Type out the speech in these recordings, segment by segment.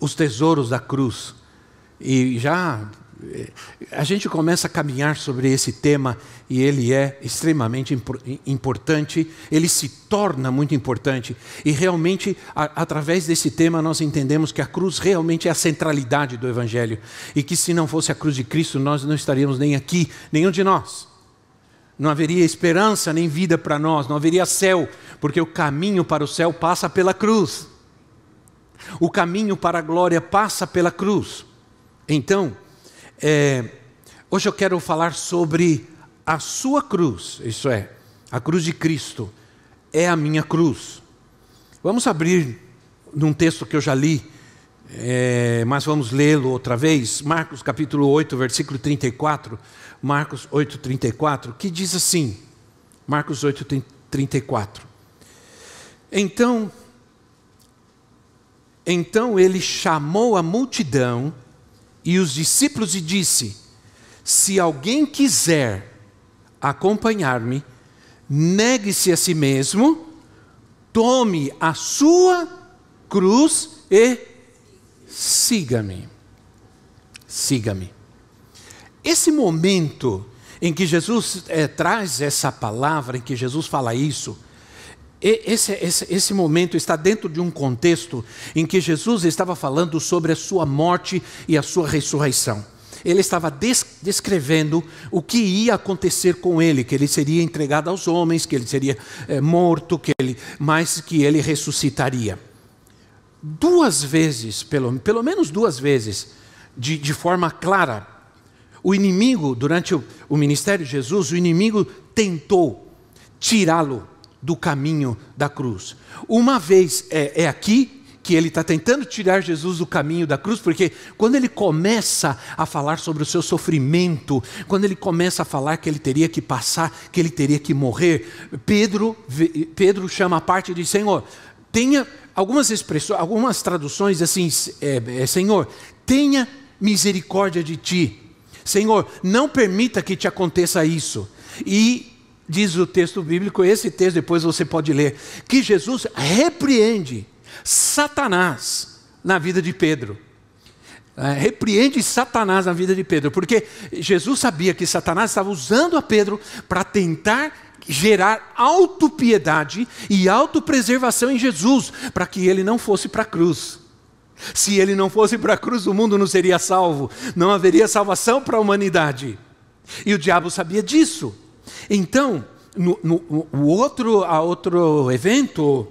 os tesouros da cruz. E já eh, a gente começa a caminhar sobre esse tema e ele é extremamente importante, ele se torna muito importante. E realmente, a, através desse tema, nós entendemos que a cruz realmente é a centralidade do Evangelho. E que se não fosse a cruz de Cristo, nós não estaríamos nem aqui, nenhum de nós. Não haveria esperança nem vida para nós, não haveria céu, porque o caminho para o céu passa pela cruz. O caminho para a glória passa pela cruz. Então, é, hoje eu quero falar sobre a sua cruz, isso é, a cruz de Cristo é a minha cruz. Vamos abrir num texto que eu já li, é, mas vamos lê-lo outra vez, Marcos capítulo 8, versículo 34, Marcos 8, 34, que diz assim, Marcos 8, 34. Então, então ele chamou a multidão e os discípulos e disse: Se alguém quiser acompanhar-me, negue-se a si mesmo, tome a sua cruz e siga-me. Siga-me. Esse momento em que Jesus é, traz essa palavra, em que Jesus fala isso, esse, esse, esse, momento está dentro de um contexto em que Jesus estava falando sobre a sua morte e a sua ressurreição. Ele estava des, descrevendo o que ia acontecer com ele, que ele seria entregado aos homens, que ele seria é, morto, que ele, mas que ele ressuscitaria. Duas vezes, pelo, pelo menos duas vezes, de, de forma clara, o inimigo, durante o, o ministério de Jesus, o inimigo tentou tirá-lo do caminho da cruz. Uma vez é, é aqui que ele está tentando tirar Jesus do caminho da cruz, porque quando ele começa a falar sobre o seu sofrimento, quando ele começa a falar que ele teria que passar, que ele teria que morrer, Pedro, Pedro chama a parte e diz: Senhor, tenha algumas expressões, algumas traduções assim, é, é, Senhor, tenha misericórdia de ti. Senhor, não permita que te aconteça isso. E diz o texto bíblico, esse texto depois você pode ler, que Jesus repreende Satanás na vida de Pedro. É, repreende Satanás na vida de Pedro, porque Jesus sabia que Satanás estava usando a Pedro para tentar gerar autopiedade e autopreservação em Jesus, para que ele não fosse para a cruz. Se ele não fosse para a cruz, o mundo não seria salvo, não haveria salvação para a humanidade. E o diabo sabia disso. Então, no, no, o outro, a outro evento,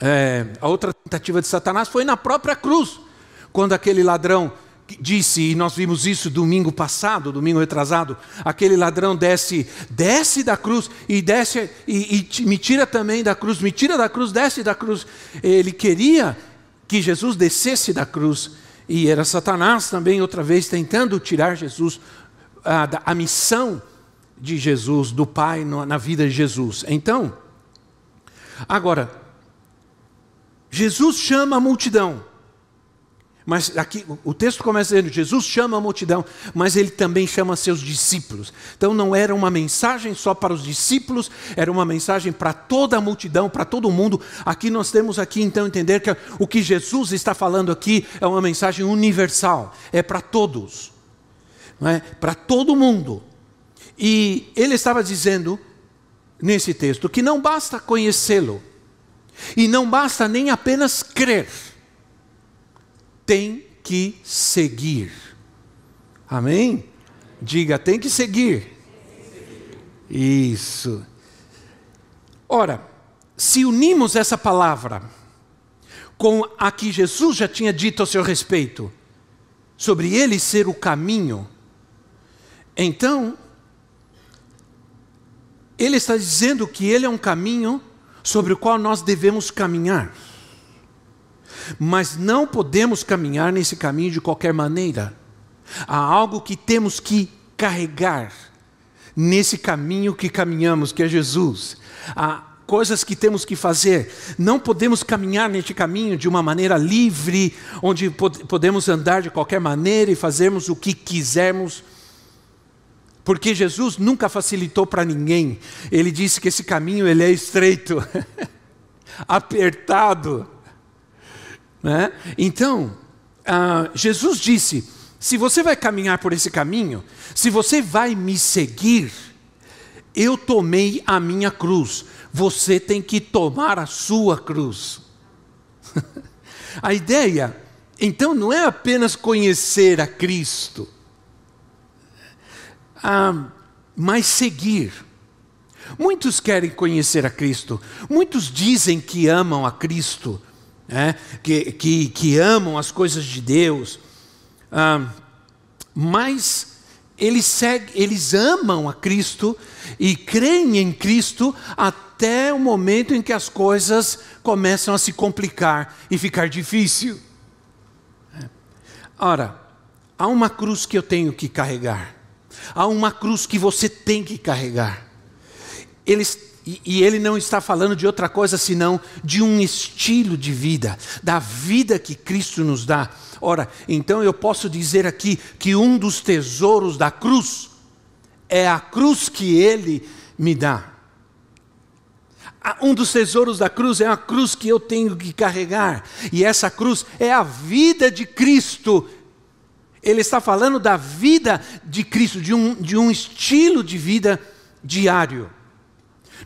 é, a outra tentativa de Satanás foi na própria cruz, quando aquele ladrão disse, e nós vimos isso domingo passado, domingo retrasado, aquele ladrão desce, desce da cruz e desce e, e me tira também da cruz, me tira da cruz, desce da cruz. Ele queria que Jesus descesse da cruz e era Satanás também outra vez tentando tirar Jesus a, a missão de Jesus, do Pai na vida de Jesus. Então, agora, Jesus chama a multidão. Mas aqui o texto começa dizendo: Jesus chama a multidão, mas ele também chama seus discípulos. Então não era uma mensagem só para os discípulos, era uma mensagem para toda a multidão, para todo mundo. Aqui nós temos aqui então entender que o que Jesus está falando aqui é uma mensagem universal, é para todos, é? Para todo mundo. E ele estava dizendo nesse texto que não basta conhecê-lo, e não basta nem apenas crer, tem que seguir. Amém? Diga, tem que seguir. Isso. Ora, se unimos essa palavra com a que Jesus já tinha dito a seu respeito, sobre ele ser o caminho, então ele está dizendo que ele é um caminho sobre o qual nós devemos caminhar. Mas não podemos caminhar nesse caminho de qualquer maneira. Há algo que temos que carregar nesse caminho que caminhamos, que é Jesus. Há coisas que temos que fazer. Não podemos caminhar neste caminho de uma maneira livre, onde podemos andar de qualquer maneira e fazermos o que quisermos. Porque Jesus nunca facilitou para ninguém. Ele disse que esse caminho ele é estreito, apertado. Né? Então, ah, Jesus disse: se você vai caminhar por esse caminho, se você vai me seguir, eu tomei a minha cruz você tem que tomar a sua cruz. a ideia, então, não é apenas conhecer a Cristo, ah, mas seguir. Muitos querem conhecer a Cristo, muitos dizem que amam a Cristo, é, que, que, que, amam as coisas de Deus, ah, mas eles, seguem, eles amam a Cristo e creem em Cristo até o momento em que as coisas começam a se complicar e ficar difícil. Ora, há uma cruz que eu tenho que carregar, há uma cruz que você tem que carregar. Eles, e, e ele não está falando de outra coisa senão de um estilo de vida, da vida que Cristo nos dá Ora, então eu posso dizer aqui que um dos tesouros da cruz é a cruz que ele me dá. Um dos tesouros da cruz é a cruz que eu tenho que carregar, e essa cruz é a vida de Cristo. Ele está falando da vida de Cristo, de um, de um estilo de vida diário.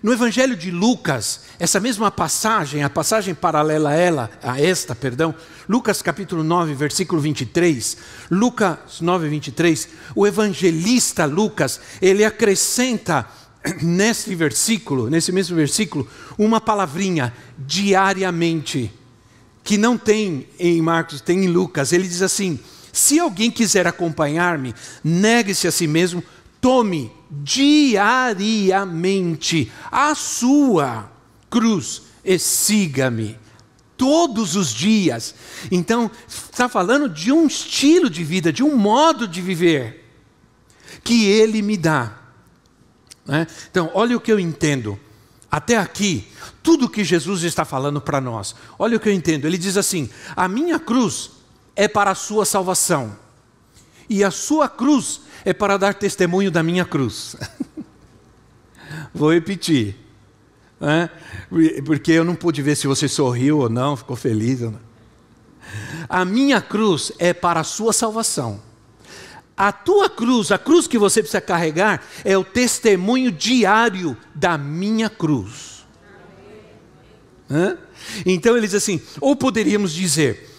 No Evangelho de Lucas, essa mesma passagem, a passagem paralela a ela, a esta, perdão, Lucas capítulo 9, versículo 23, Lucas 9, 23, o evangelista Lucas, ele acrescenta nesse versículo, nesse mesmo versículo, uma palavrinha, diariamente, que não tem em Marcos, tem em Lucas. Ele diz assim: se alguém quiser acompanhar-me, negue-se a si mesmo, tome diariamente a sua cruz e siga-me. Todos os dias. Então, está falando de um estilo de vida, de um modo de viver, que Ele me dá. Né? Então, olha o que eu entendo. Até aqui, tudo que Jesus está falando para nós. Olha o que eu entendo. Ele diz assim: a minha cruz é para a sua salvação, e a sua cruz é para dar testemunho da minha cruz. Vou repetir. Né? Porque eu não pude ver se você sorriu ou não, ficou feliz ou não. A minha cruz é para a sua salvação. A tua cruz, a cruz que você precisa carregar, é o testemunho diário da minha cruz. Então ele diz assim: ou poderíamos dizer,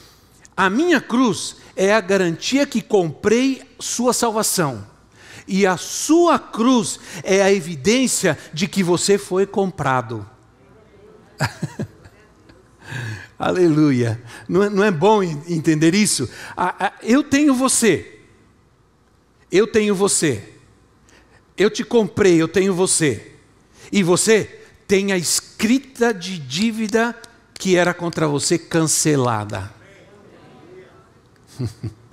a minha cruz é a garantia que comprei sua salvação. E a sua cruz é a evidência de que você foi comprado. Aleluia. Não é, não é, bom entender isso? Eu tenho você. Eu tenho você. Eu te comprei, eu tenho você. E você tem a escrita de dívida que era contra você cancelada.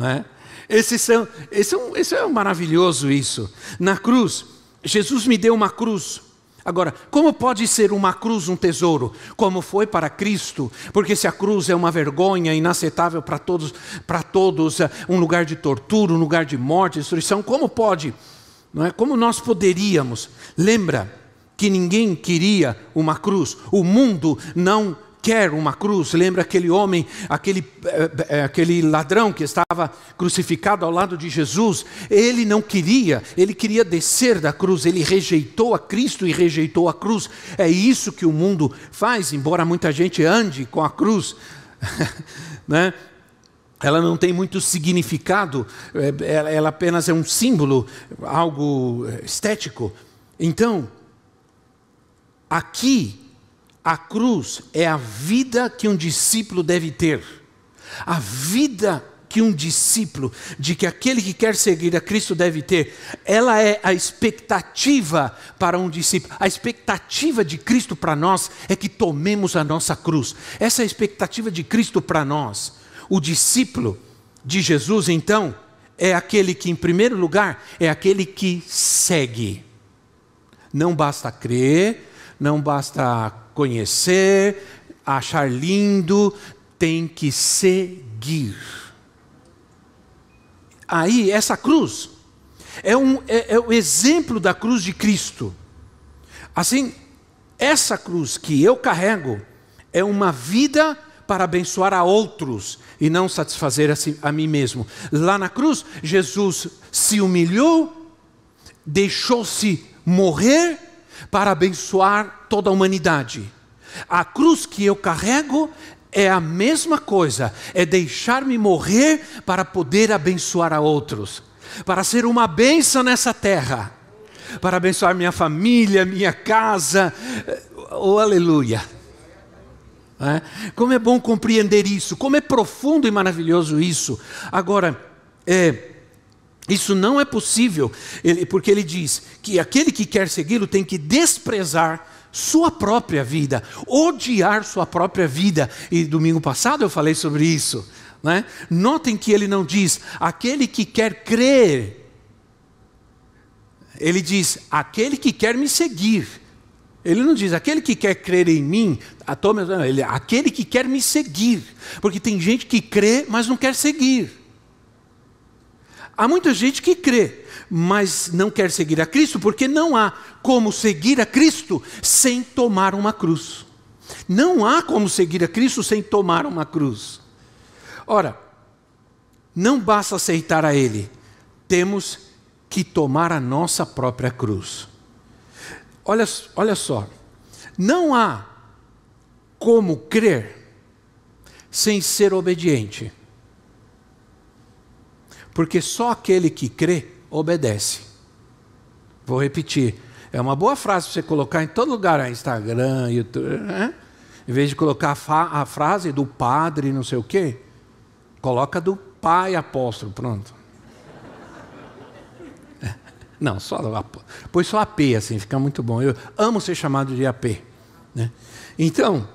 É? Esse, são, esse, é um, esse é um maravilhoso isso. Na cruz, Jesus me deu uma cruz. Agora, como pode ser uma cruz um tesouro? Como foi para Cristo? Porque se a cruz é uma vergonha inaceitável para todos, para todos, é um lugar de tortura, um lugar de morte, destruição, como pode? Não é? Como nós poderíamos? Lembra que ninguém queria uma cruz. O mundo não quer uma cruz. Lembra aquele homem, aquele, é, aquele ladrão que estava crucificado ao lado de Jesus? Ele não queria, ele queria descer da cruz, ele rejeitou a Cristo e rejeitou a cruz. É isso que o mundo faz, embora muita gente ande com a cruz. né? ela não tem muito significado, ela apenas é um símbolo, algo estético. Então, aqui a cruz é a vida que um discípulo deve ter. A vida que um discípulo, de que aquele que quer seguir a Cristo deve ter, ela é a expectativa para um discípulo. A expectativa de Cristo para nós é que tomemos a nossa cruz. Essa é a expectativa de Cristo para nós. O discípulo de Jesus, então, é aquele que, em primeiro lugar, é aquele que segue. Não basta crer, não basta conhecer, achar lindo, tem que seguir. Aí, essa cruz é, um, é, é o exemplo da cruz de Cristo. Assim, essa cruz que eu carrego é uma vida para abençoar a outros e não satisfazer a, si, a mim mesmo. Lá na cruz, Jesus se humilhou, deixou-se morrer para abençoar toda a humanidade. A cruz que eu carrego é a mesma coisa, é deixar-me morrer para poder abençoar a outros, para ser uma bênção nessa terra, para abençoar minha família, minha casa. Oh, aleluia! É? Como é bom compreender isso, como é profundo e maravilhoso isso. Agora, é, isso não é possível, porque ele diz que aquele que quer segui-lo tem que desprezar sua própria vida, odiar sua própria vida. E domingo passado eu falei sobre isso. Né? Notem que ele não diz aquele que quer crer, ele diz aquele que quer me seguir. Ele não diz aquele que quer crer em mim, ele, aquele que quer me seguir. Porque tem gente que crê, mas não quer seguir. Há muita gente que crê, mas não quer seguir a Cristo, porque não há como seguir a Cristo sem tomar uma cruz. Não há como seguir a Cristo sem tomar uma cruz. Ora, não basta aceitar a Ele, temos que tomar a nossa própria cruz. Olha, olha só, não há como crer sem ser obediente. Porque só aquele que crê obedece. Vou repetir. É uma boa frase para você colocar em todo lugar, Instagram, YouTube, né? Em vez de colocar a, a frase do padre, não sei o quê, coloca do pai apóstolo, pronto. Não, só pois só AP, assim, fica muito bom. Eu amo ser chamado de AP. Né? Então,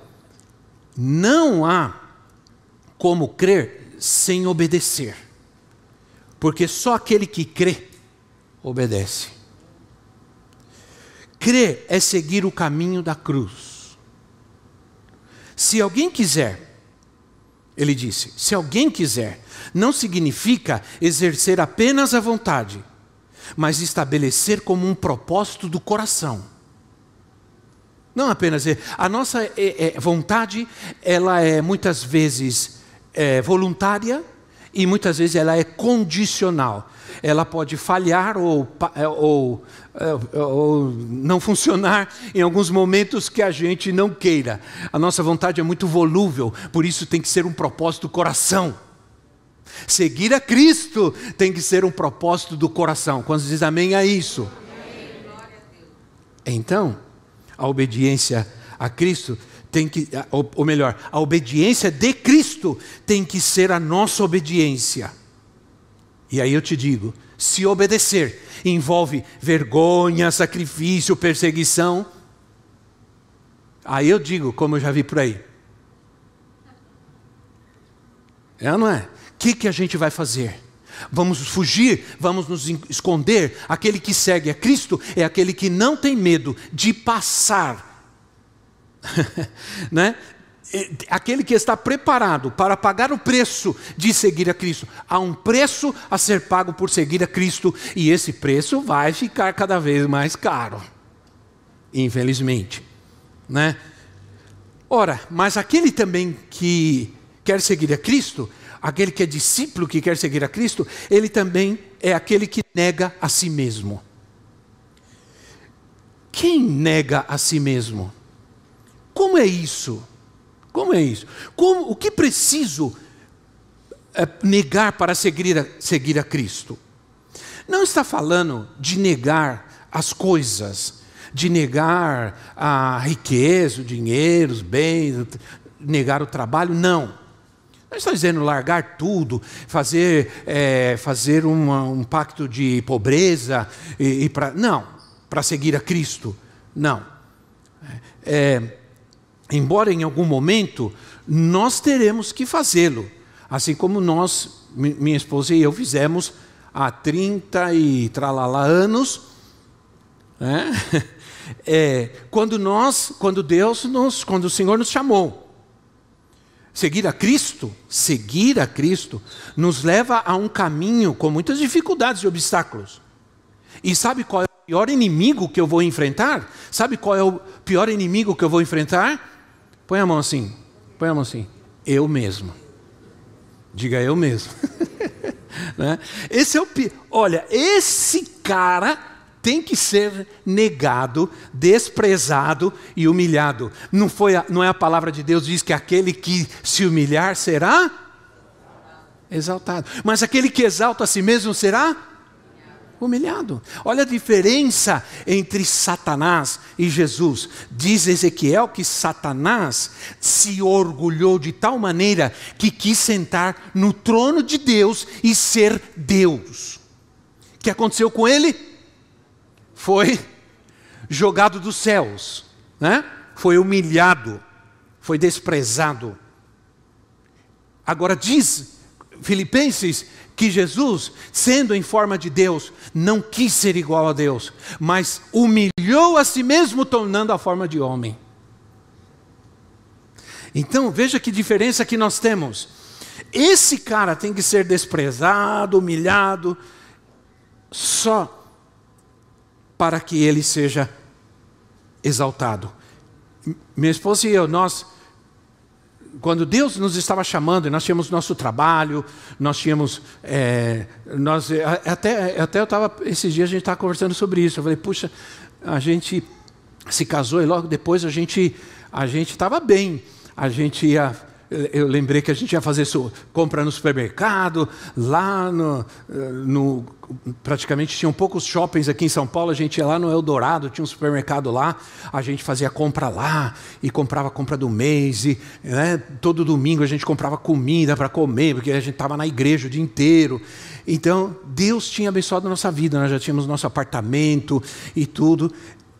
não há como crer sem obedecer. Porque só aquele que crê obedece. Crer é seguir o caminho da cruz. Se alguém quiser, ele disse, se alguém quiser, não significa exercer apenas a vontade, mas estabelecer como um propósito do coração. Não apenas a nossa é, é, vontade, ela é muitas vezes é, voluntária, e muitas vezes ela é condicional. Ela pode falhar ou, é, ou, é, ou, não funcionar em alguns momentos que a gente não queira. A nossa vontade é muito volúvel, por isso tem que ser um propósito do coração. Seguir a Cristo tem que ser um propósito do coração. Quando diz amém a isso? Então, a obediência a Cristo tem que, ou melhor, a obediência de Cristo tem que ser a nossa obediência. E aí eu te digo: se obedecer envolve vergonha, sacrifício, perseguição, aí eu digo, como eu já vi por aí. É ou não é? O que, que a gente vai fazer? Vamos fugir, vamos nos esconder. Aquele que segue a Cristo é aquele que não tem medo de passar né? Aquele que está preparado para pagar o preço de seguir a Cristo. Há um preço a ser pago por seguir a Cristo, e esse preço vai ficar cada vez mais caro. Infelizmente. Né? Ora, mas aquele também que quer seguir a Cristo, aquele que é discípulo que quer seguir a Cristo, ele também é aquele que nega a si mesmo. Quem nega a si mesmo? Como é isso? Como é isso? Como, o que preciso é, negar para seguir a, seguir a Cristo? Não está falando de negar as coisas, de negar a riqueza, o dinheiro, os bens, negar o trabalho, não. Não está dizendo largar tudo, fazer, é, fazer uma, um pacto de pobreza e, e para. Não, para seguir a Cristo. Não. É, embora em algum momento nós teremos que fazê-lo, assim como nós, minha esposa e eu, fizemos há 30 e tralala anos, né? é, quando nós, quando Deus nos, quando o Senhor nos chamou. Seguir a Cristo, seguir a Cristo, nos leva a um caminho com muitas dificuldades e obstáculos. E sabe qual é o pior inimigo que eu vou enfrentar? Sabe qual é o pior inimigo que eu vou enfrentar? Põe a mão assim, põe a mão assim. Eu mesmo. Diga eu mesmo. né? Esse é o. Olha, esse cara tem que ser negado, desprezado e humilhado. Não, foi a, não é a palavra de Deus diz que aquele que se humilhar será exaltado. Mas aquele que exalta a si mesmo será humilhado. Olha a diferença entre Satanás e Jesus. Diz Ezequiel que Satanás se orgulhou de tal maneira que quis sentar no trono de Deus e ser Deus. O que aconteceu com ele? foi jogado dos céus, né? foi humilhado, foi desprezado. Agora diz Filipenses que Jesus, sendo em forma de Deus, não quis ser igual a Deus, mas humilhou a si mesmo, tornando a forma de homem. Então, veja que diferença que nós temos. Esse cara tem que ser desprezado, humilhado, só para que ele seja exaltado. Minha esposa e eu, nós, quando Deus nos estava chamando, nós tínhamos nosso trabalho, nós tínhamos, é, nós, até, até eu estava, esses dias a gente estava conversando sobre isso, eu falei, puxa, a gente se casou e logo depois a gente a gente estava bem, a gente ia eu lembrei que a gente ia fazer compra no supermercado, lá no, no, praticamente tinham poucos shoppings aqui em São Paulo, a gente ia lá no Eldorado, tinha um supermercado lá, a gente fazia compra lá e comprava compra do mês e né, todo domingo a gente comprava comida para comer, porque a gente estava na igreja o dia inteiro. Então, Deus tinha abençoado a nossa vida, nós já tínhamos nosso apartamento e tudo.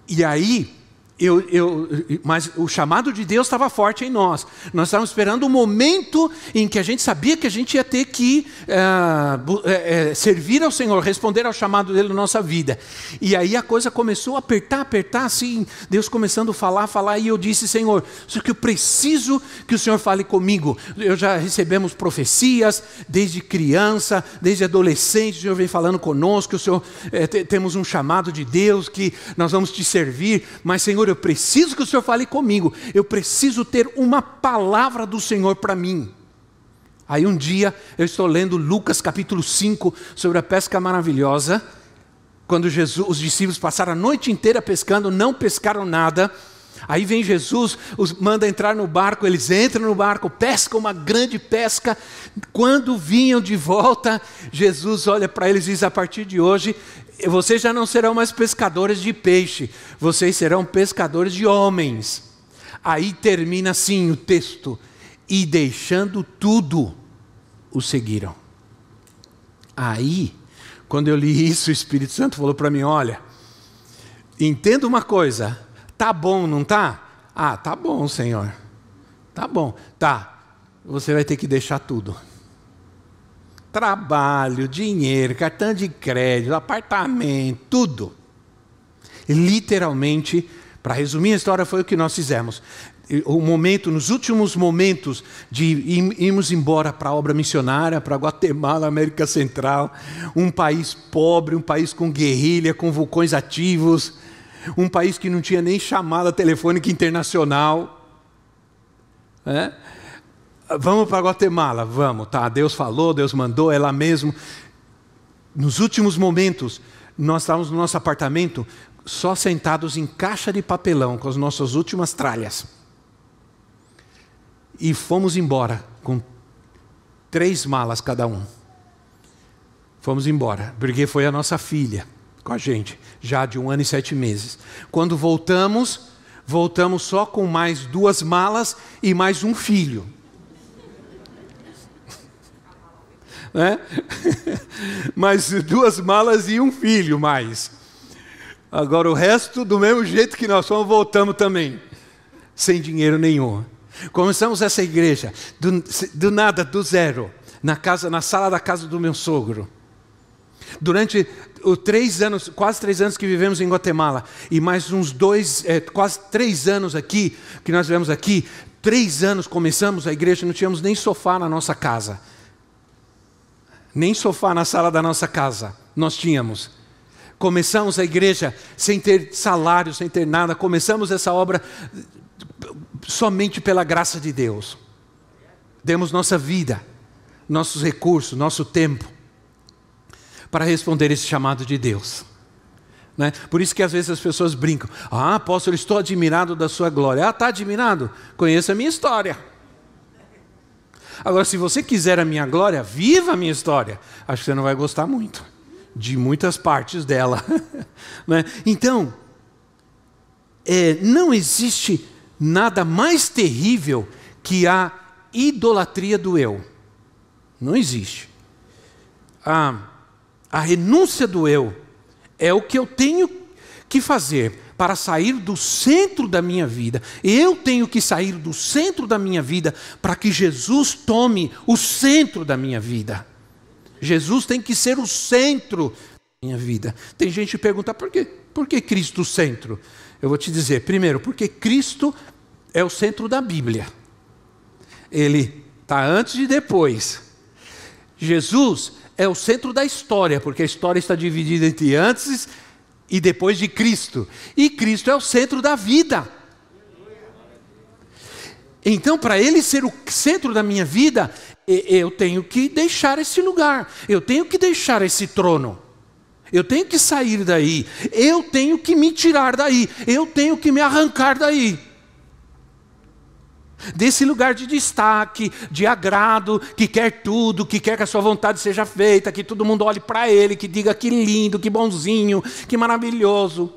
E aí, eu, eu, mas o chamado de Deus estava forte em nós. Nós estávamos esperando o um momento em que a gente sabia que a gente ia ter que é, servir ao Senhor, responder ao chamado dele na nossa vida. E aí a coisa começou a apertar, apertar, assim, Deus começando a falar, falar, e eu disse, Senhor, só que eu preciso que o Senhor fale comigo. Eu já recebemos profecias desde criança, desde adolescente, o Senhor vem falando conosco, o Senhor temos um chamado de Deus que nós vamos te servir, mas Senhor, eu preciso que o Senhor fale comigo, eu preciso ter uma palavra do Senhor para mim. Aí um dia eu estou lendo Lucas capítulo 5 sobre a pesca maravilhosa, quando Jesus, os discípulos passaram a noite inteira pescando, não pescaram nada. Aí vem Jesus, os manda entrar no barco, eles entram no barco, pescam uma grande pesca. Quando vinham de volta, Jesus olha para eles e diz: A partir de hoje, vocês já não serão mais pescadores de peixe, vocês serão pescadores de homens. Aí termina assim o texto: e deixando tudo, o seguiram. Aí, quando eu li isso, o Espírito Santo falou para mim: olha, entenda uma coisa, tá bom, não tá? Ah, tá bom, Senhor. Tá bom, tá. Você vai ter que deixar tudo trabalho, dinheiro, cartão de crédito, apartamento, tudo. literalmente, para resumir a história, foi o que nós fizemos. O momento, nos últimos momentos de irmos embora para a obra missionária, para Guatemala, América Central, um país pobre, um país com guerrilha, com vulcões ativos, um país que não tinha nem chamada telefônica internacional. É? Vamos para Guatemala, vamos, tá? Deus falou, Deus mandou, é lá mesmo. Nos últimos momentos, nós estávamos no nosso apartamento, só sentados em caixa de papelão, com as nossas últimas tralhas. E fomos embora, com três malas cada um. Fomos embora, porque foi a nossa filha com a gente, já de um ano e sete meses. Quando voltamos, voltamos só com mais duas malas e mais um filho. Né? mais duas malas e um filho mais. Agora o resto, do mesmo jeito que nós fomos, voltamos também, sem dinheiro nenhum. Começamos essa igreja do, do nada, do zero, na casa, na sala da casa do meu sogro. Durante os três anos, quase três anos que vivemos em Guatemala, e mais uns dois, é, quase três anos aqui, que nós vivemos aqui, três anos começamos a igreja, não tínhamos nem sofá na nossa casa. Nem sofá na sala da nossa casa nós tínhamos. Começamos a igreja sem ter salário, sem ter nada. Começamos essa obra somente pela graça de Deus. Demos nossa vida, nossos recursos, nosso tempo para responder esse chamado de Deus. Né? Por isso que às vezes as pessoas brincam: Ah, apóstolo, estou admirado da sua glória. Ah, está admirado? Conheça a minha história. Agora, se você quiser a minha glória, viva a minha história. Acho que você não vai gostar muito de muitas partes dela. né? Então, é, não existe nada mais terrível que a idolatria do eu. Não existe. A, a renúncia do eu é o que eu tenho que fazer para sair do centro da minha vida. Eu tenho que sair do centro da minha vida para que Jesus tome o centro da minha vida. Jesus tem que ser o centro da minha vida. Tem gente que pergunta por quê? Por que Cristo o centro? Eu vou te dizer, primeiro, porque Cristo é o centro da Bíblia. Ele está antes e depois. Jesus é o centro da história, porque a história está dividida entre antes e depois de Cristo. E Cristo é o centro da vida. Então, para ele ser o centro da minha vida, eu tenho que deixar esse lugar, eu tenho que deixar esse trono. Eu tenho que sair daí, eu tenho que me tirar daí, eu tenho que me arrancar daí desse lugar de destaque, de agrado, que quer tudo, que quer que a sua vontade seja feita, que todo mundo olhe para ele, que diga que lindo, que bonzinho, que maravilhoso.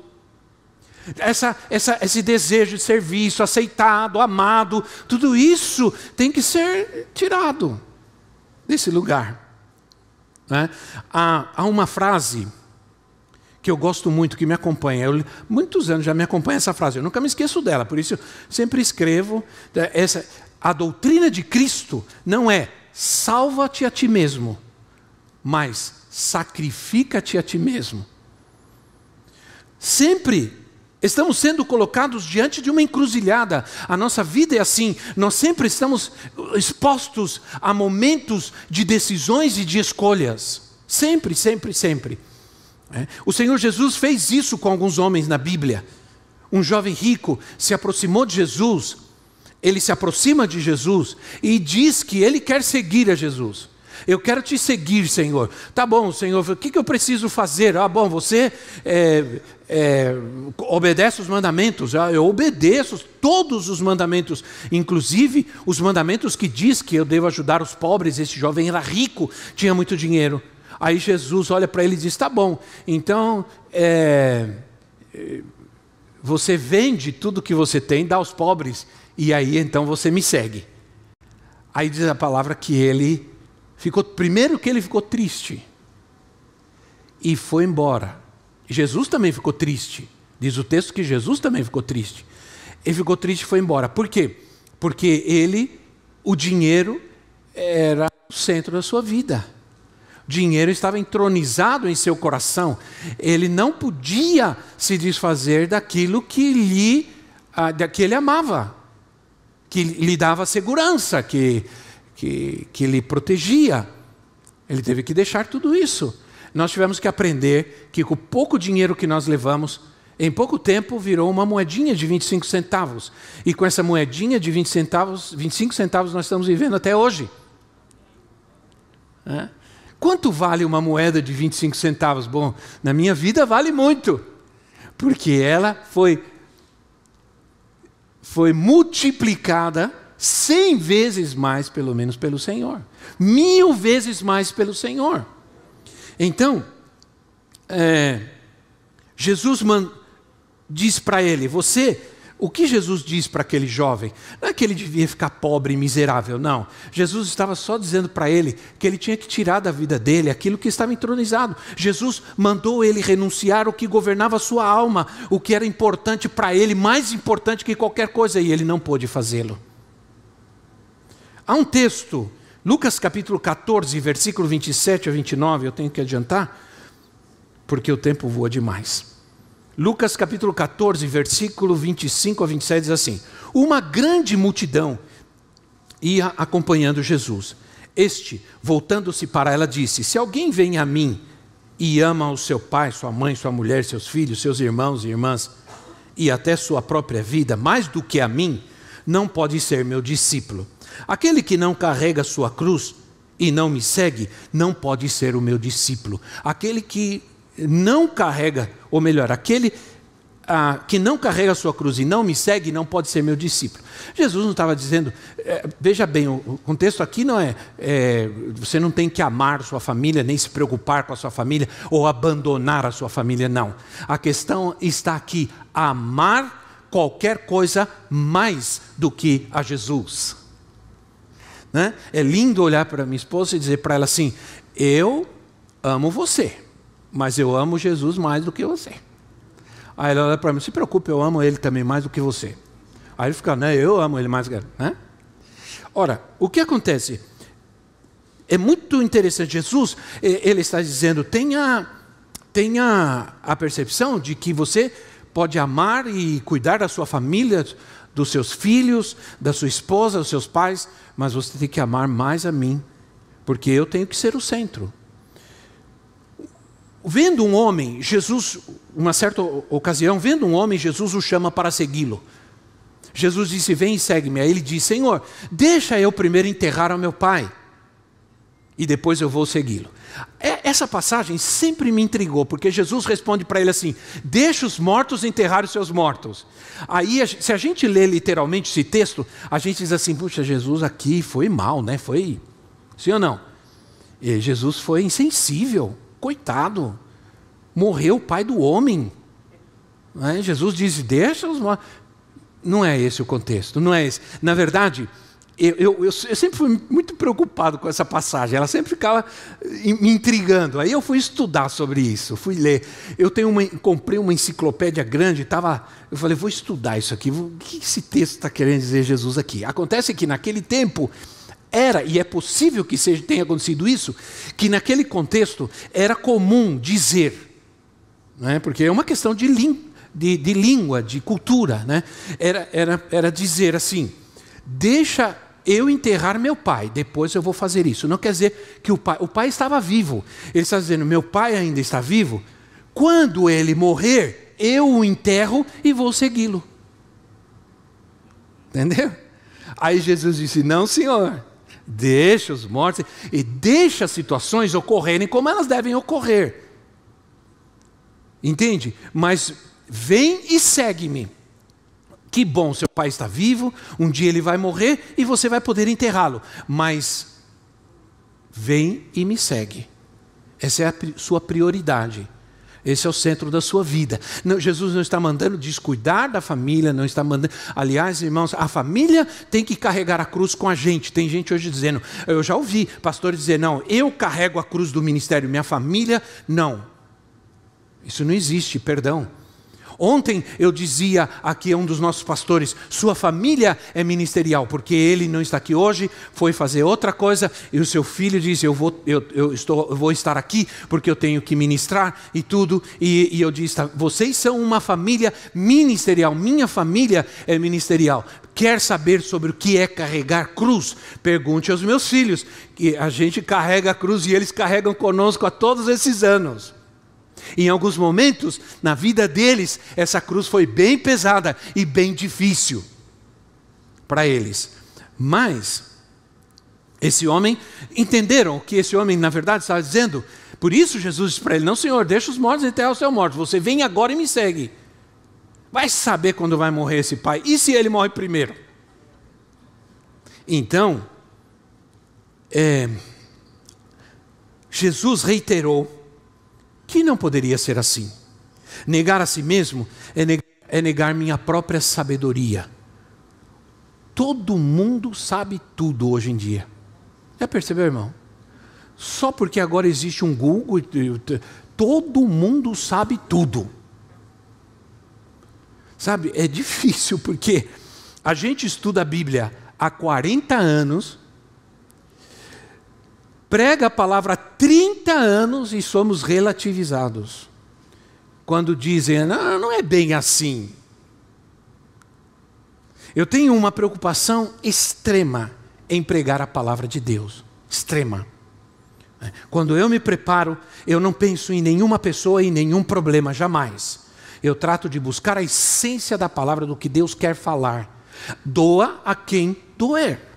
Essa, essa, esse desejo de serviço, aceitado, amado, tudo isso tem que ser tirado desse lugar. Né? Há, há uma frase que eu gosto muito, que me acompanha. Eu, muitos anos já me acompanha essa frase, eu nunca me esqueço dela, por isso sempre escrevo. Né, essa, a doutrina de Cristo não é salva-te a ti mesmo, mas sacrifica-te a ti mesmo. Sempre estamos sendo colocados diante de uma encruzilhada. A nossa vida é assim, nós sempre estamos expostos a momentos de decisões e de escolhas. Sempre, sempre, sempre. É. O Senhor Jesus fez isso com alguns homens na Bíblia. Um jovem rico se aproximou de Jesus, ele se aproxima de Jesus e diz que ele quer seguir a Jesus. Eu quero te seguir, Senhor. Tá bom, Senhor, o que, eu preciso fazer? Ah, bom, você é, é, obedece os mandamentos. Ah, eu obedeço todos os mandamentos, inclusive os mandamentos que diz que eu devo ajudar os pobres. Esse jovem era rico, tinha muito dinheiro. Aí Jesus olha para ele e diz: Tá bom, então é, você vende tudo que você tem, dá aos pobres, e aí então você me segue. Aí diz a palavra que ele ficou, primeiro que ele ficou triste e foi embora. Jesus também ficou triste. Diz o texto que Jesus também ficou triste. Ele ficou triste e foi embora. Por quê? Porque ele, o dinheiro, era o centro da sua vida dinheiro estava entronizado em seu coração. Ele não podia se desfazer daquilo que lhe ah, que ele amava, que lhe dava segurança, que, que, que lhe protegia. Ele teve que deixar tudo isso. Nós tivemos que aprender que com pouco dinheiro que nós levamos, em pouco tempo virou uma moedinha de 25 centavos. E com essa moedinha de 20 centavos, 25 centavos nós estamos vivendo até hoje. É? Quanto vale uma moeda de 25 centavos? Bom, na minha vida vale muito, porque ela foi, foi multiplicada cem vezes mais, pelo menos, pelo Senhor, mil vezes mais pelo Senhor. Então, é, Jesus man, diz para ele: Você o que Jesus diz para aquele jovem? Não é que ele devia ficar pobre e miserável, não. Jesus estava só dizendo para ele que ele tinha que tirar da vida dele aquilo que estava entronizado. Jesus mandou ele renunciar o que governava a sua alma, o que era importante para ele, mais importante que qualquer coisa, e ele não pôde fazê-lo. Há um texto, Lucas capítulo 14, versículo 27 a 29, eu tenho que adiantar, porque o tempo voa demais. Lucas capítulo 14, versículo 25 a 27 diz assim: Uma grande multidão ia acompanhando Jesus. Este, voltando-se para ela, disse: Se alguém vem a mim e ama o seu pai, sua mãe, sua mulher, seus filhos, seus irmãos e irmãs, e até sua própria vida, mais do que a mim, não pode ser meu discípulo. Aquele que não carrega sua cruz e não me segue, não pode ser o meu discípulo. Aquele que não carrega, ou melhor, aquele ah, que não carrega a sua cruz e não me segue, não pode ser meu discípulo. Jesus não estava dizendo, é, veja bem, o, contexto aqui não é, é, você não tem que amar sua família, nem se preocupar com a sua família, ou abandonar a sua família, não. A questão está aqui, amar qualquer coisa mais do que a Jesus. Né? É lindo olhar para minha esposa e dizer para ela assim: Eu amo você mas eu amo Jesus mais do que você. Aí ela olha para mim, se preocupe, eu amo ele também mais do que você. Aí ele fica, né, eu amo ele mais do né? Ora, o que acontece? É muito interessante, Jesus, ele está dizendo, tenha, tenha a percepção de que você pode amar e cuidar da sua família, dos seus filhos, da sua esposa, dos seus pais, mas você tem que amar mais a mim, porque eu tenho que ser o centro. Vendo um homem, Jesus, uma certa ocasião, vendo um homem, Jesus o chama para segui-lo. Jesus disse: Vem e segue-me. Aí ele diz: Senhor, deixa eu primeiro enterrar ao meu pai, e depois eu vou segui-lo. É, essa passagem sempre me intrigou, porque Jesus responde para ele assim: Deixa os mortos enterrar os seus mortos. Aí, se a gente lê literalmente esse texto, a gente diz assim: Puxa, Jesus aqui foi mal, né? Foi. Sim ou não? E Jesus foi insensível. Coitado, morreu o pai do homem. É? Jesus diz: deixa os Não é esse o contexto, não é esse. Na verdade, eu, eu, eu, eu, sempre fui muito preocupado com essa passagem, ela sempre ficava me intrigando. Aí eu fui estudar sobre isso, fui ler. Eu tenho uma, comprei uma enciclopédia grande, tava, eu falei, vou estudar isso aqui. O que esse texto está querendo dizer Jesus aqui? Acontece que naquele tempo era, e é possível que seja, tenha acontecido isso, que naquele contexto era comum dizer, né, porque é uma questão de, de, de língua, de cultura, né, era, era, era dizer assim: deixa eu enterrar meu pai, depois eu vou fazer isso. Não quer dizer que o pai, o pai estava vivo, ele está dizendo: meu pai ainda está vivo, quando ele morrer, eu o enterro e vou segui-lo. Entendeu? Aí Jesus disse: Não, senhor, Deixa os mortos e deixa as situações ocorrerem como elas devem ocorrer. Entende? Mas vem e segue-me. Que bom, seu pai está vivo, um dia ele vai morrer e você vai poder enterrá-lo. Mas vem e me segue. Essa é a sua prioridade. Esse é o centro da sua vida. Não, Jesus não está mandando descuidar da família, não está mandando. Aliás, irmãos, a família tem que carregar a cruz com a gente. Tem gente hoje dizendo, eu já ouvi pastores dizer, não, eu carrego a cruz do ministério, minha família, não. Isso não existe, perdão. Ontem eu dizia aqui a um dos nossos pastores: sua família é ministerial, porque ele não está aqui hoje, foi fazer outra coisa, e o seu filho disse: Eu vou, eu, eu estou, eu vou estar aqui porque eu tenho que ministrar e tudo. E, e eu disse: tá, Vocês são uma família ministerial, minha família é ministerial. Quer saber sobre o que é carregar cruz? Pergunte aos meus filhos, que a gente carrega a cruz e eles carregam conosco há todos esses anos. Em alguns momentos, na vida deles, essa cruz foi bem pesada e bem difícil para eles. Mas, esse homem, entenderam que esse homem, na verdade, estava dizendo? Por isso, Jesus disse para ele: Não, Senhor, deixa os mortos enterrar o seu morto. Você vem agora e me segue. Vai saber quando vai morrer esse pai. E se ele morre primeiro? Então, é, Jesus reiterou que não poderia ser assim. Negar a si mesmo é negar é negar minha própria sabedoria. Todo mundo sabe tudo hoje em dia. Já percebeu, irmão? Só porque agora existe um Google, todo mundo sabe tudo. Sabe, é difícil porque a gente estuda a Bíblia há 40 anos, prega a palavra há 30 anos e somos relativizados. Quando dizem, não, não é bem assim. Eu tenho uma preocupação extrema em pregar a palavra de Deus. Extrema. Quando eu me preparo, eu não penso em nenhuma pessoa e nenhum problema, jamais. Eu trato de buscar a essência da palavra do que Deus quer falar. Doa a quem doer.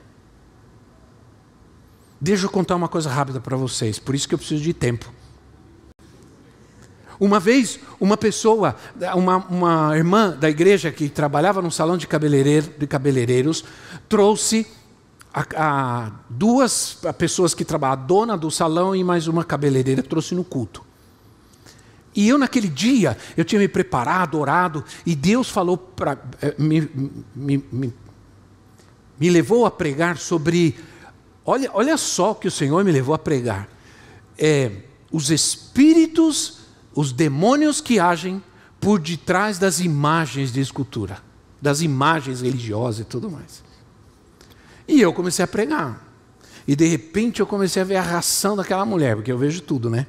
Deixa eu contar uma coisa rápida para vocês, por isso que eu preciso de tempo. Uma vez, uma pessoa, uma, uma irmã da igreja que trabalhava num salão de, cabeleireiro, de cabeleireiros, trouxe a, a, duas pessoas que trabalham, a dona do salão e mais uma cabeleireira, trouxe no culto. E eu, naquele dia, eu tinha me preparado, orado, e Deus falou para. Eh, me, me, me, me levou a pregar sobre. Olha, olha só o que o Senhor me levou a pregar. É, os espíritos, os demônios que agem por detrás das imagens de escultura, das imagens religiosas e tudo mais. E eu comecei a pregar. E de repente eu comecei a ver a reação daquela mulher, porque eu vejo tudo, né?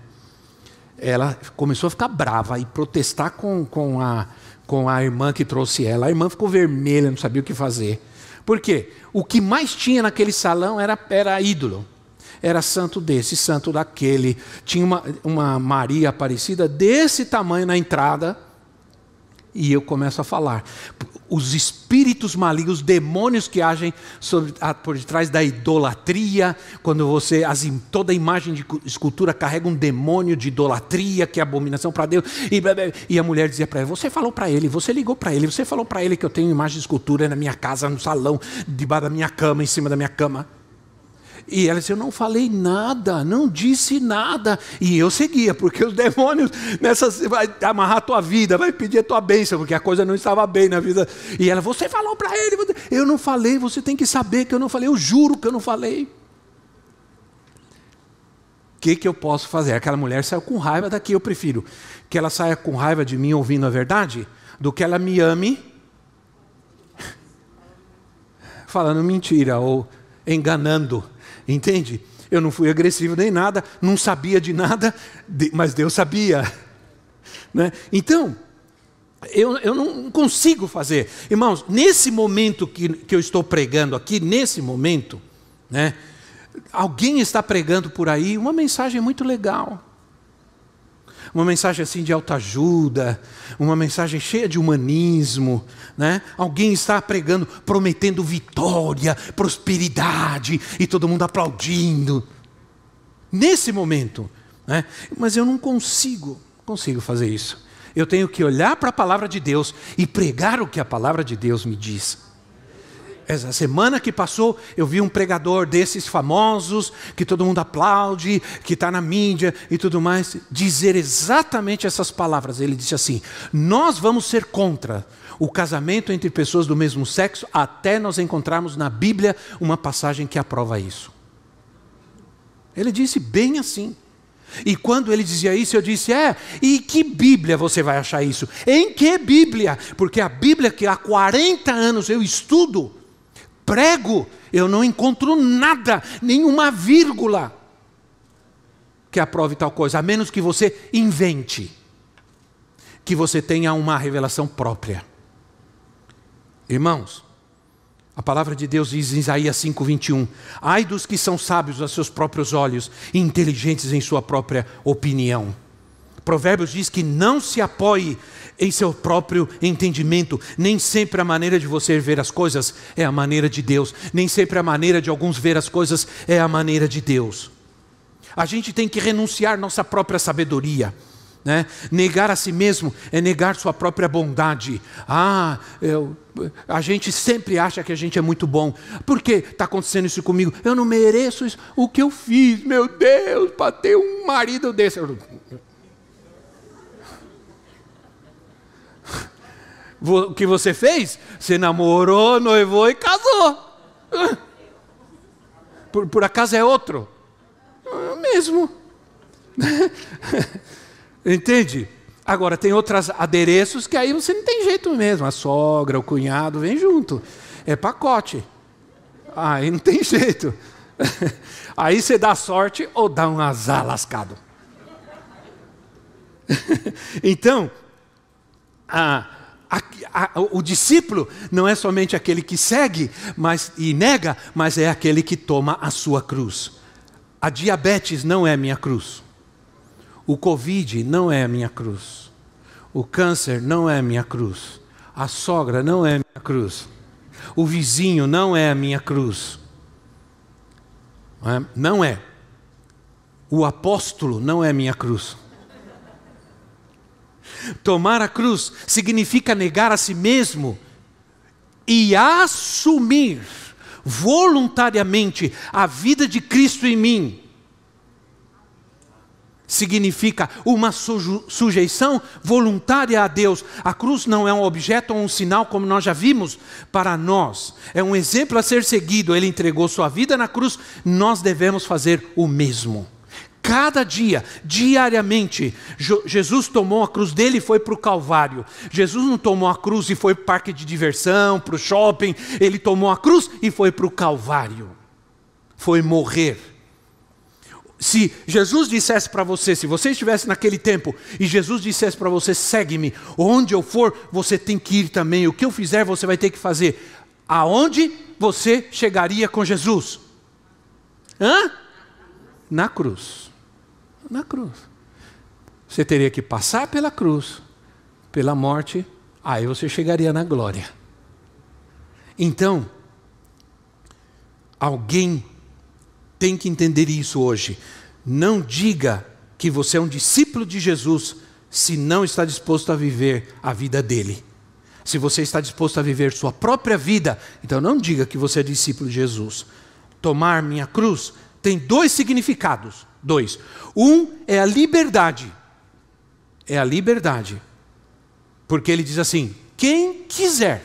ela começou a ficar brava e protestar com, com, a, com a irmã que trouxe ela. A irmã ficou vermelha, não sabia o que fazer. Por quê? O que mais tinha naquele salão era, era ídolo. Era santo desse, santo daquele. Tinha uma, uma Maria Aparecida desse tamanho na entrada. E eu começo a falar os espíritos malignos, os demônios que agem sobre, por detrás da idolatria, quando você, as, toda imagem de escultura carrega um demônio de idolatria, que é abominação para Deus, e, e, a mulher dizia para ele, você falou para ele, você ligou para ele, você falou para ele que eu tenho imagem de escultura na minha casa, no salão, debaixo da minha cama, em cima da minha cama. E ela disse: Eu não falei nada, não disse nada. E eu seguia, porque os demônios, nessas, vai amarrar a tua vida, vai pedir a tua bênção, porque a coisa não estava bem na vida. E ela: Você falou para ele. Eu não falei, você tem que saber que eu não falei, eu juro que eu não falei. O que, que eu posso fazer? Aquela mulher saiu com raiva daqui, eu prefiro que ela saia com raiva de mim ouvindo a verdade, do que ela me ame falando mentira ou enganando. Entende? Eu não fui agressivo nem nada, não sabia de nada, mas Deus sabia. Né? Então, eu, eu não consigo fazer. Irmãos, nesse momento que, que eu estou pregando aqui, nesse momento, né, alguém está pregando por aí uma mensagem muito legal uma mensagem assim de autoajuda, uma mensagem cheia de humanismo, né? Alguém está pregando, prometendo vitória, prosperidade e todo mundo aplaudindo. Nesse momento, né? Mas eu não consigo, consigo fazer isso. Eu tenho que olhar para a palavra de Deus e pregar o que a palavra de Deus me diz. Essa semana que passou, eu vi um pregador desses famosos, que todo mundo aplaude, que está na mídia e tudo mais, dizer exatamente essas palavras. Ele disse assim: Nós vamos ser contra o casamento entre pessoas do mesmo sexo, até nós encontrarmos na Bíblia uma passagem que aprova isso. Ele disse bem assim. E quando ele dizia isso, eu disse: É, e que Bíblia você vai achar isso? Em que Bíblia? Porque a Bíblia que há 40 anos eu estudo, prego, eu não encontro nada, nenhuma vírgula que aprove tal coisa, a menos que você invente, que você tenha uma revelação própria. Irmãos, a palavra de Deus diz em Isaías 5:21: Ai dos que são sábios a seus próprios olhos e inteligentes em sua própria opinião. Provérbios diz que não se apoie em seu próprio entendimento. Nem sempre a maneira de você ver as coisas é a maneira de Deus. Nem sempre a maneira de alguns ver as coisas é a maneira de Deus. A gente tem que renunciar nossa própria sabedoria. Né? Negar a si mesmo é negar sua própria bondade. Ah, eu, a gente sempre acha que a gente é muito bom. Por que está acontecendo isso comigo? Eu não mereço isso. O que eu fiz, meu Deus, para ter um marido desse. O que você fez? Você namorou, noivou e casou. Por, por acaso é outro? É mesmo. Entende? Agora, tem outros adereços que aí você não tem jeito mesmo. A sogra, o cunhado, vem junto. É pacote. Aí não tem jeito. Aí você dá sorte ou dá um azar lascado. então, a, a, a, o discípulo não é somente aquele que segue mas, e nega, mas é aquele que toma a sua cruz. A diabetes não é minha cruz. O Covid não é minha cruz. O câncer não é minha cruz. A sogra não é minha cruz. O vizinho não é a minha cruz. Não é? Não é. O apóstolo não é minha cruz. Tomar a cruz significa negar a si mesmo e assumir voluntariamente a vida de Cristo em mim. Significa uma sujeição voluntária a Deus. A cruz não é um objeto ou um sinal, como nós já vimos, para nós. É um exemplo a ser seguido. Ele entregou sua vida na cruz, nós devemos fazer o mesmo. Cada dia, diariamente, Jesus tomou a cruz dele e foi para o Calvário. Jesus não tomou a cruz e foi para o parque de diversão, para o shopping. Ele tomou a cruz e foi para o Calvário. Foi morrer. Se Jesus dissesse para você, se você estivesse naquele tempo e Jesus dissesse para você, segue-me, onde eu for, você tem que ir também. O que eu fizer, você vai ter que fazer. Aonde você chegaria com Jesus? Hã? Na cruz na cruz. Você teria que passar pela cruz, pela morte, aí você chegaria na glória. Então, alguém tem que entender isso hoje. Não diga que você é um discípulo de Jesus se não está disposto a viver a vida dele. Se você está disposto a viver sua própria vida, então não diga que você é discípulo de Jesus. Tomar minha cruz tem dois significados. Dois. Um é a liberdade. É a liberdade. Porque ele diz assim: quem quiser.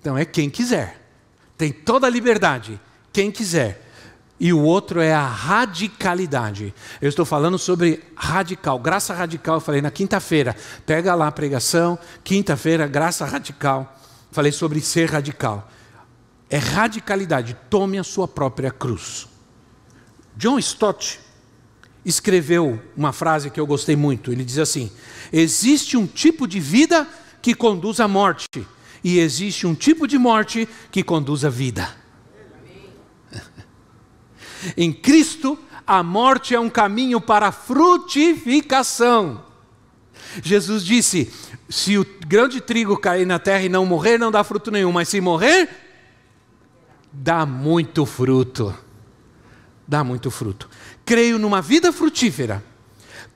Então é quem quiser. Tem toda a liberdade. Quem quiser. E o outro é a radicalidade. Eu estou falando sobre radical, graça radical. Eu falei na quinta-feira. Pega lá a pregação, quinta-feira, graça radical. Falei sobre ser radical. É radicalidade. Tome a sua própria cruz. John Stott escreveu uma frase que eu gostei muito. Ele diz assim: Existe um tipo de vida que conduz à morte, e existe um tipo de morte que conduz à vida. em Cristo, a morte é um caminho para a frutificação. Jesus disse: se o grão de trigo cair na terra e não morrer, não dá fruto nenhum, mas se morrer, dá muito fruto dá muito fruto. Creio numa vida frutífera,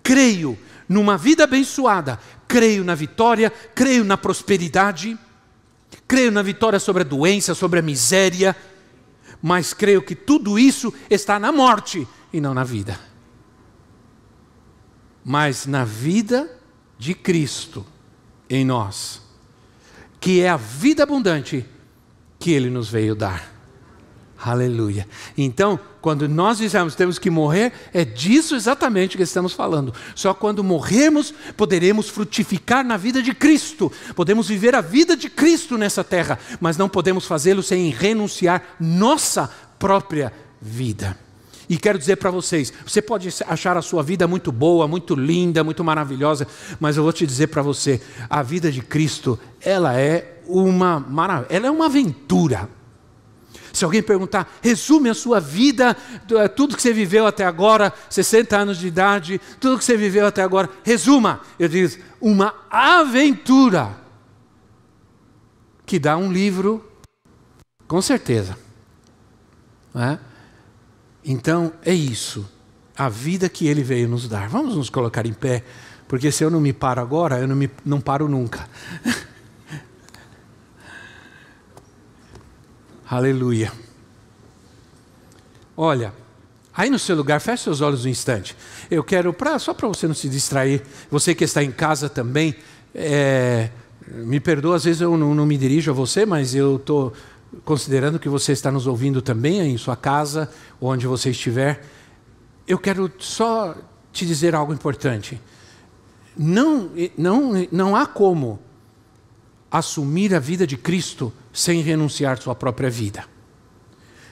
creio numa vida abençoada, creio na vitória, creio na prosperidade, creio na vitória sobre a doença, sobre a miséria, mas creio que tudo isso está na morte e não na vida. Mas na vida de Cristo em nós, que é a vida abundante que Ele nos veio dar. Aleluia. Então, quando nós dizemos temos que morrer, é disso exatamente que estamos falando. Só quando morremos poderemos frutificar na vida de Cristo. Podemos viver a vida de Cristo nessa terra, mas não podemos fazê-lo sem renunciar nossa própria vida. E quero dizer para vocês: você pode achar a sua vida muito boa, muito linda, muito maravilhosa, mas eu vou te dizer para você: a vida de Cristo, ela é uma maravilha, ela é uma aventura. Se alguém perguntar, resume a sua vida, eh, tudo que você viveu até agora, 60 anos de idade, tudo que você viveu até agora, resuma. Eu digo, uma aventura que dá um livro, com certeza. É? Então é isso, a vida que Ele veio nos dar. Vamos nos colocar em pé, porque se eu não me paro agora, eu não, me, não paro nunca. Aleluia. Olha, aí no seu lugar, feche seus olhos um instante. Eu quero, pra, só para você não se distrair, você que está em casa também, é, Me perdoa, às vezes eu não, não me dirijo a você, mas eu estou considerando que você está nos ouvindo também em sua casa, onde você estiver. Eu quero só te dizer algo importante. Não, não, não há como assumir a vida de Cristo sem renunciar sua própria vida.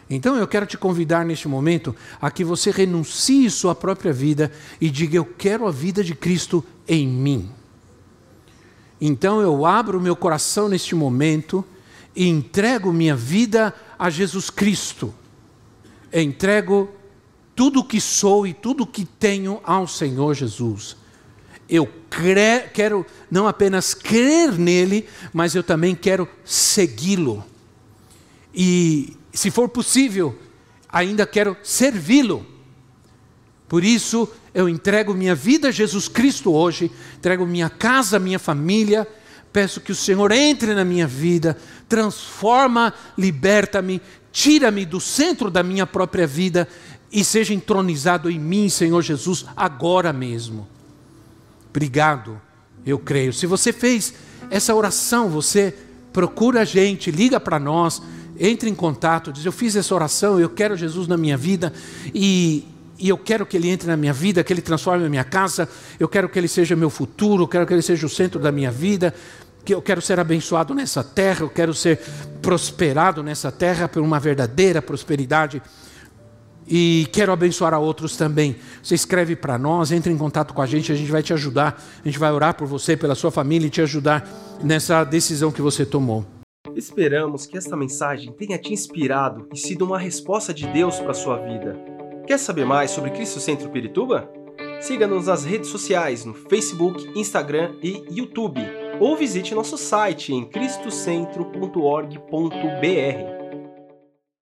Então eu quero te convidar neste momento a que você renuncie sua própria vida e diga: Eu quero a vida de Cristo em mim. Então eu abro meu coração neste momento e entrego minha vida a Jesus Cristo. entrego tudo o que sou e tudo o que tenho ao Senhor Jesus. Eu cre quero não apenas crer nele, mas eu também quero segui-lo. E, se for possível, ainda quero servi-lo. Por isso, eu entrego minha vida a Jesus Cristo hoje, entrego minha casa, minha família, peço que o Senhor entre na minha vida, transforma, liberta-me, tira-me do centro da minha própria vida e seja entronizado em mim, Senhor Jesus, agora mesmo. Obrigado, eu creio. Se você fez essa oração, você procura a gente, liga para nós, entre em contato, diz: Eu fiz essa oração, eu quero Jesus na minha vida e, e eu quero que Ele entre na minha vida, que Ele transforme a minha casa, eu quero que Ele seja meu futuro, eu quero que Ele seja o centro da minha vida, que eu quero ser abençoado nessa terra, eu quero ser prosperado nessa terra por uma verdadeira prosperidade e quero abençoar a outros também. Você escreve para nós, entre em contato com a gente, a gente vai te ajudar, a gente vai orar por você, pela sua família e te ajudar nessa decisão que você tomou. Esperamos que esta mensagem tenha te inspirado e sido uma resposta de Deus para a sua vida. Quer saber mais sobre Cristo Centro Pirituba? Siga-nos nas redes sociais no Facebook, Instagram e YouTube, ou visite nosso site em cristocentro.org.br.